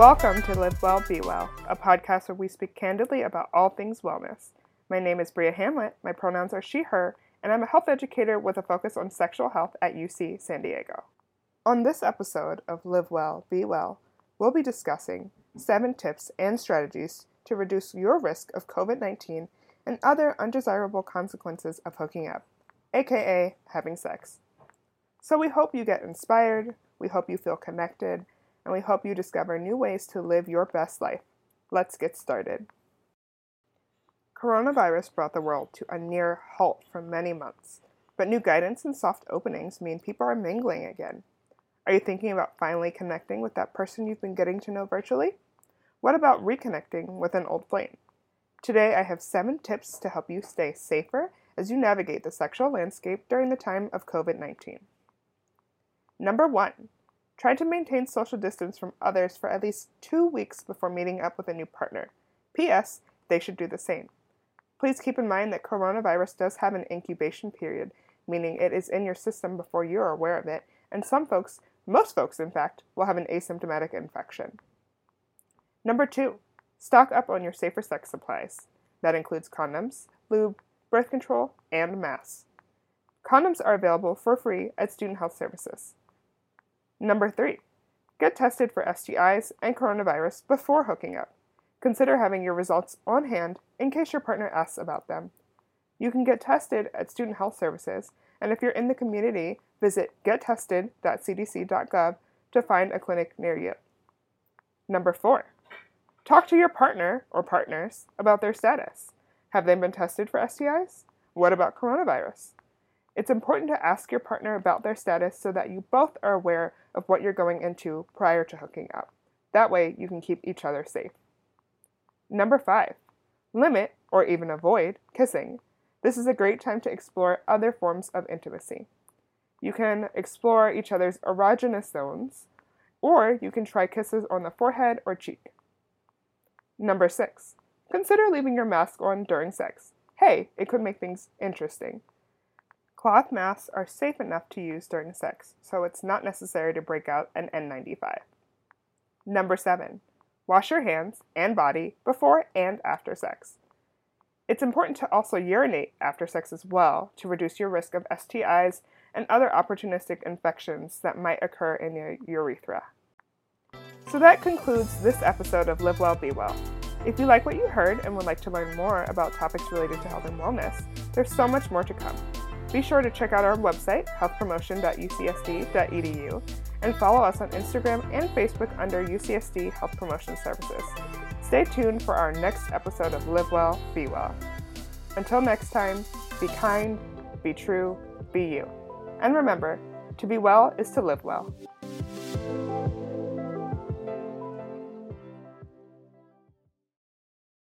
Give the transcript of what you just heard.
Welcome to Live Well, Be Well, a podcast where we speak candidly about all things wellness. My name is Bria Hamlet, my pronouns are she, her, and I'm a health educator with a focus on sexual health at UC San Diego. On this episode of Live Well, Be Well, we'll be discussing seven tips and strategies to reduce your risk of COVID 19 and other undesirable consequences of hooking up, aka having sex. So we hope you get inspired, we hope you feel connected, and we hope you discover new ways to live your best life. Let's get started. Coronavirus brought the world to a near halt for many months, but new guidance and soft openings mean people are mingling again. Are you thinking about finally connecting with that person you've been getting to know virtually? What about reconnecting with an old flame? Today, I have seven tips to help you stay safer as you navigate the sexual landscape during the time of COVID 19. Number one, try to maintain social distance from others for at least two weeks before meeting up with a new partner. P.S. They should do the same. Please keep in mind that coronavirus does have an incubation period, meaning it is in your system before you are aware of it, and some folks, most folks in fact, will have an asymptomatic infection. Number two, stock up on your safer sex supplies. That includes condoms, lube, birth control, and masks. Condoms are available for free at Student Health Services. Number three, get tested for STIs and coronavirus before hooking up. Consider having your results on hand in case your partner asks about them. You can get tested at Student Health Services, and if you're in the community, visit gettested.cdc.gov to find a clinic near you. Number four, talk to your partner or partners about their status. Have they been tested for STIs? What about coronavirus? It's important to ask your partner about their status so that you both are aware of what you're going into prior to hooking up. That way, you can keep each other safe. Number five, limit or even avoid kissing. This is a great time to explore other forms of intimacy. You can explore each other's erogenous zones, or you can try kisses on the forehead or cheek. Number six, consider leaving your mask on during sex. Hey, it could make things interesting. Cloth masks are safe enough to use during sex, so it's not necessary to break out an N95. Number 7. Wash your hands and body before and after sex. It's important to also urinate after sex as well to reduce your risk of STIs and other opportunistic infections that might occur in your urethra. So that concludes this episode of Live Well, Be Well. If you like what you heard and would like to learn more about topics related to health and wellness, there's so much more to come. Be sure to check out our website, healthpromotion.ucsd.edu, and follow us on Instagram and Facebook under UCSD Health Promotion Services. Stay tuned for our next episode of Live Well, Be Well. Until next time, be kind, be true, be you. And remember, to be well is to live well.